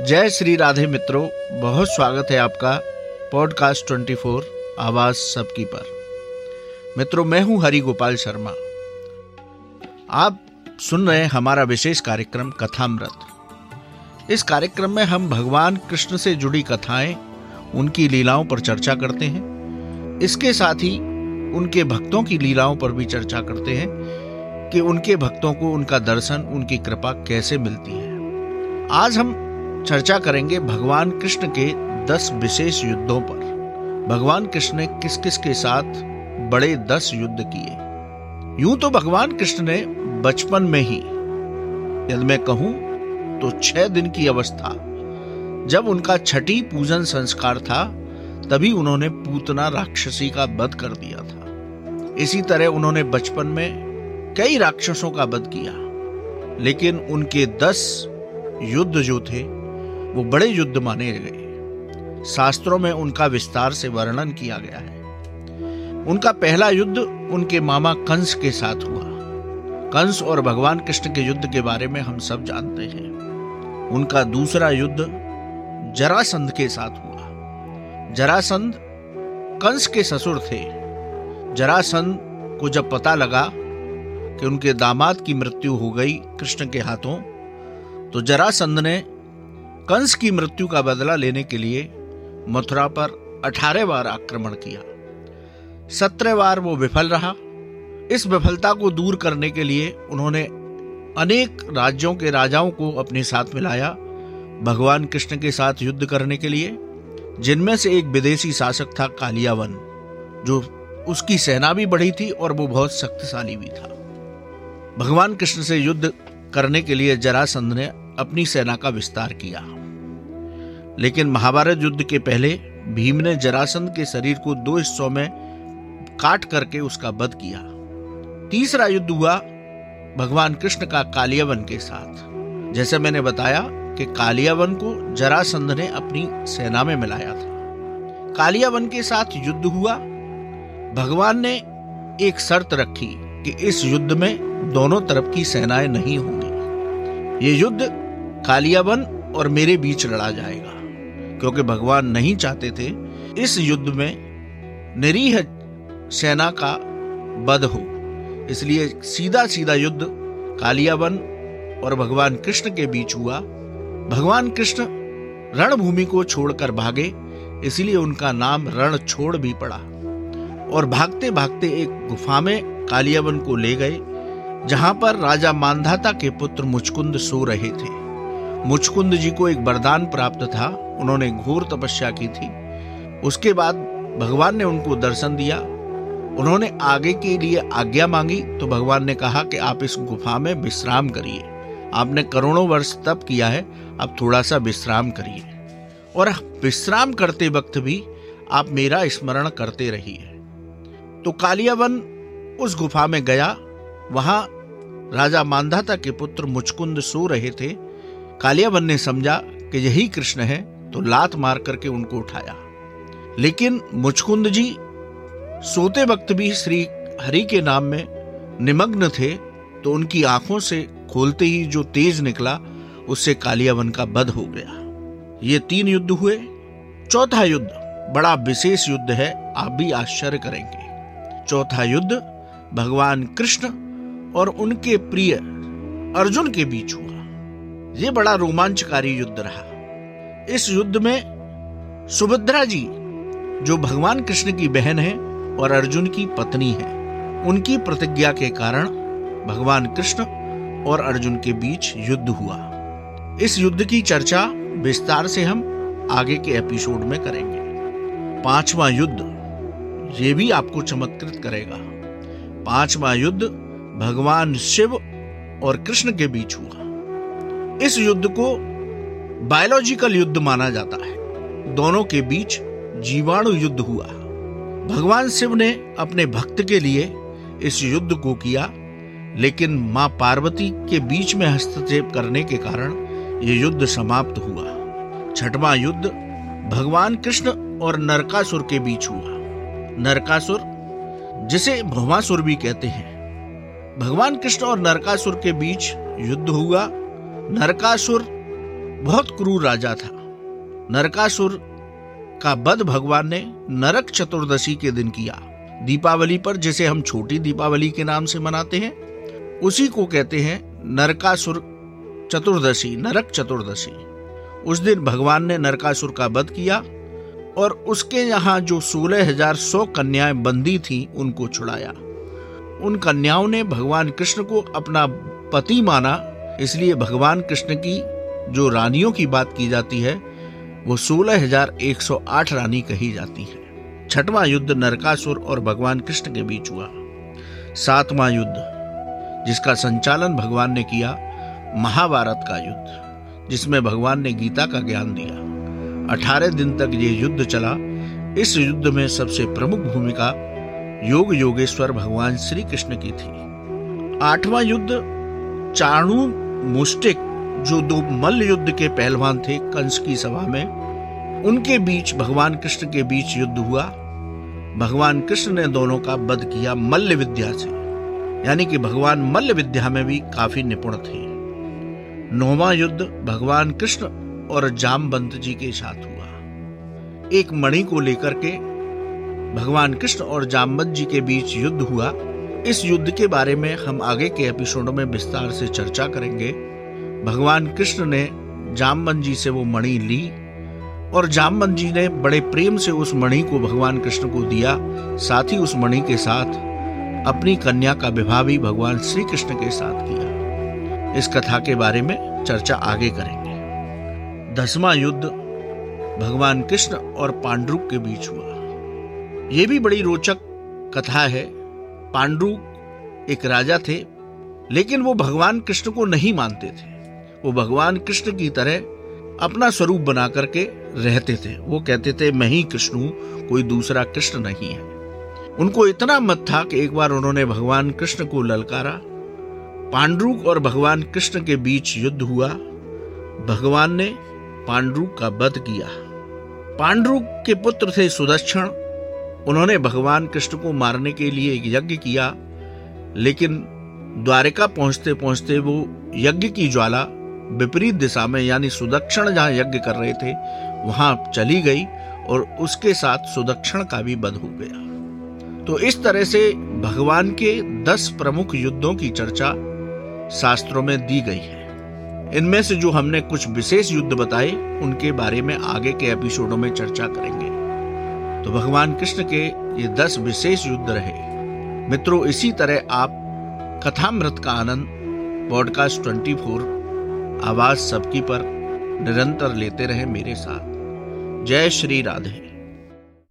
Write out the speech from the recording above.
जय श्री राधे मित्रों, बहुत स्वागत है आपका पॉडकास्ट 24 आवाज़ सबकी पर। मित्रों, मैं हूँ हरि गोपाल शर्मा। आप सुन रहे हैं हमारा विशेष कार्यक्रम कथामृत। इस कार्यक्रम में हम भगवान कृष्ण से जुड़ी कथाएँ, उनकी लीलाओं पर चर्चा करते हैं। इसके साथ ही उनके भक्तों की लीलाओं पर भी चर्चा करते हैं कि उनके भक्तों को उनका दर्शन, उनकी कृपा कैसे मिलती है। आज हम चर्चा करेंगे भगवान कृष्ण के दस विशेष युद्धों पर। भगवान कृष्ण ने किस किस के साथ बड़े दस युद्ध किए? यूँ तो भगवान कृष्ण ने बचपन में ही, यदि मैं कहूँ तो छह दिन की अवस्था। जब उनका छठी पूजन संस्कार था, तभी उन्होंने पूतना राक्षसी का वध कर दिया था। इसी तरह उन्होंने बचपन में कई राक्षसों का वध किया। लेकिन उनके दस युद्ध जो थे वो बड़े युद्ध माने गए शास्त्रों में उनका विस्तार से वर्णन किया गया है। उनका पहला युद्ध उनके मामा कंस के साथ हुआ। कंस और भगवान कृष्ण के युद्ध के बारे में हम सब जानते हैं। उनका दूसरा युद्ध जरासंध के साथ हुआ। जरासंध कंस के ससुर थे। जरासंध को जब पता लगा कि उनके दामाद की मृत्यु हो गई कृष्ण के हाथों तो जरासंध ने कंस की मृत्यु का बदला लेने के लिए मथुरा पर अठारह बार आक्रमण किया। सत्रह बार वो विफल रहा। इस विफलता को दूर करने के लिए उन्होंने अनेक राज्यों के राजाओं को अपने साथ मिलाया, भगवान कृष्ण के साथ युद्ध करने के लिए, जिनमें से एक विदेशी शासक था कालियावन, जो उसकी सेना भी बढ़ी थी और वो बहुत शक्तिशाली भी था। भगवान कृष्ण से युद्ध करने के लिए जरासंध ने अपनी सेना का विस्तार किया। लेकिन महाभारत युद्ध के पहले भीम ने जरासंध के शरीर को दो हिस्सों में काट करके उसका वध किया। तीसरा युद्ध हुआ भगवान कृष्ण का कालियावन के साथ। जैसे मैंने बताया कि कालियावन को जरासंध ने अपनी सेना में मिलाया था। कालियावन के साथ युद्ध हुआ। भगवान ने एक शर्त रखी कि इस युद्ध में दोनों तरफ़ की सेनाएँ नहीं होंगी। ये युद्ध कालियावन और मेरे बीच लड़ा जाएगा। क्योंकि भगवान नहीं चाहते थे, इस युद्ध में निरीह सेना का बध हो। इसलिए सीधा सीधा युद्ध कालियावन और भगवान कृष्ण के बीच हुआ। भगवान कृष्ण रणभूमि को छोड़कर भागे, इसलिए उनका नाम रण छोड़ भी पड़ा। और भागते भागते एक गुफा में कालियावन को ले गए, जहाँ पर राजा मानधाता के पुत्र मुचकुंद सो रहे थे। मुचकुंद जी को एक वरदान प्राप्त था। उन्होंने घोर तपस्या की थी। उसके बाद भगवान ने उनको दर्शन दिया। उन्होंने आगे के लिए आज्ञा मांगी तो भगवान ने कहा कि आप इस गुफा में विश्राम करिए। आपने करोड़ों वर्ष तप किया है, अब थोड़ा सा विश्राम करिए। और विश्राम करते वक्त भी आप मेरा स्मरण करते रहिए। तो कालियावन उस गुफा में गया। वहाँ राजा मांधाता के पुत्र मुचकुंद सो रहे थे। कालियावन ने समझा कि यही कृष्ण है तो लात मार करके उनको उठाया। लेकिन मुचकुंद जी, सोते वक्त भी श्री हरि के नाम में निमग्न थे तो उनकी आँखों से खोलते ही जो तेज निकला, उससे कालियावन का बध हो गया। ये तीन युद्ध हुए। चौथा युद्ध, बड़ा विशेष युद्ध है, आप भी आश्चर्य करेंगे। चौथा युद्ध, भगवान कृष्ण और उनके प्रिय अर्जुन के बीच हुआ। ये बड़ा रोमांचकारी युद्ध रहा। इस युद्ध में सुभद्रा जी, जो भगवान कृष्ण की बहन है और अर्जुन की पत्नी है, उनकी प्रतिज्ञा के कारण भगवान कृष्ण और अर्जुन के बीच युद्ध हुआ। इस युद्ध की चर्चा विस्तार से हम आगे के एपिसोड में करेंगे। पांचवा युद्ध ये भी आपको चमत्कृत करेगा। पांचवा युद्ध भगवान शिव और कृष्ण के बीच हुआ। इस युद्ध को बायोलॉजिकल युद्ध माना जाता है। दोनों के बीच जीवाणु युद्ध हुआ। भगवान शिव ने अपने भक्त के लिए इस युद्ध को किया, लेकिन माँ पार्वती के बीच में हस्तक्षेप करने के कारण यह युद्ध समाप्त हुआ। छठवां युद्ध भगवान कृष्ण और नरकासुर के बीच हुआ। नरकासुर, जिसे भवासुर भी कहते हैं, भगवान कृष्ण और नरकासुर के बीच युद्ध हुआ। नरकासुर बहुत क्रूर राजा था। नरकासुर का बध भगवान ने नरक चतुर्दशी के दिन किया। दीपावली पर, जिसे हम छोटी दीपावली के नाम से मनाते हैं, उसी को कहते हैं नरकासुर चतुर्दशी, नरक चतुर्दशी। उस दिन भगवान ने नरकासुर का वध किया और उसके यहाँ जो सोलह हज़ार सौ कन्याएँ बंदी थी, उनको छुड़ाया। उन कन्याओं ने भगवान कृष्ण को अपना पति माना इसलिए भगवान कृष्ण की जो रानियों की बात की जाती है, वो सोलह हज़ार एक सौ आठ रानी कही जाती है। छठवां युद्ध नरकासुर और भगवान कृष्ण के बीच हुआ। सातवां युद्ध, जिसका संचालन भगवान ने किया महाभारत का युद्ध, जिसमें भगवान ने गीता का ज्ञान दिया। अठारह दिन तक ये युद्ध चला। इस युद्ध में सबसे प्रमुख भूमिका योग योगेश्वर भगवान श्री कृष्ण की थी। आठवां युद्ध चाणु मुष्टिक जो दो मल्ल युद्ध के पहलवान थे कंस की सभा में, उनके बीच भगवान कृष्ण के बीच युद्ध हुआ। भगवान कृष्ण ने दोनों का वध किया मल्ल विद्या से, यानी कि भगवान मल्ल विद्या में भी काफ़ी निपुण थे। नौवा युद्ध भगवान कृष्ण और जामबंत जी के साथ हुआ। एक मणि को लेकर के भगवान कृष्ण और जामबंत जी के बीच युद्ध हुआ। इस युद्ध के बारे में हम आगे के एपिसोडों में विस्तार से चर्चा करेंगे। भगवान कृष्ण ने जामबंत जी से वो मणि ली और जामबंत जी ने बड़े प्रेम से उस मणि को भगवान कृष्ण को दिया। साथ ही उस मणि के साथ अपनी कन्या का विवाह भी भगवान श्री कृष्ण के साथ किया। इस कथा के बारे में चर्चा आगे करेंगे। दसवां युद्ध भगवान कृष्ण और पांडु के बीच हुआ। यह भी बड़ी रोचक कथा है। पांडु एक राजा थे, लेकिन वो भगवान कृष्ण को नहीं मानते थे। वो भगवान कृष्ण की तरह अपना स्वरूप बना करके रहते थे। वो कहते थे, मैं ही कृष्ण हूँ, कोई दूसरा कृष्ण नहीं है। उनको इतना मत था कि एक बार उन्होंने भगवान कृष्ण को ललकारा। पांडु और भगवान कृष्ण के बीच युद्ध हुआ। भगवान ने पांडु का वध किया। पांडु के पुत्र थे सुदक्षण उन्होंने भगवान कृष्ण को मारने के लिए यज्ञ किया, लेकिन द्वारिका पहुँचते पहुँचते वो यज्ञ की ज्वाला विपरीत दिशा में यानी सुदक्षिण जहाँ यज्ञ कर रहे थे, वहाँ चली गई और उसके साथ सुदक्षिण का भी बध हो गया। तो इस तरह से भगवान के दस प्रमुख युद्धों की चर्चा शास्त्रों में दी गई है। इनमें से जो हमने कुछ विशेष युद्ध बताए, उनके बारे में आगे के एपिसोडों में चर्चा करेंगे। तो भगवान कृष्ण के ये दस विशेष युद्ध रहे। मित्रों, इसी तरह आप कथामृत का आनंद पॉडकास्ट 24 आवाज़ सबकी पर निरंतर लेते रहे मेरे साथ। जय श्री राधे।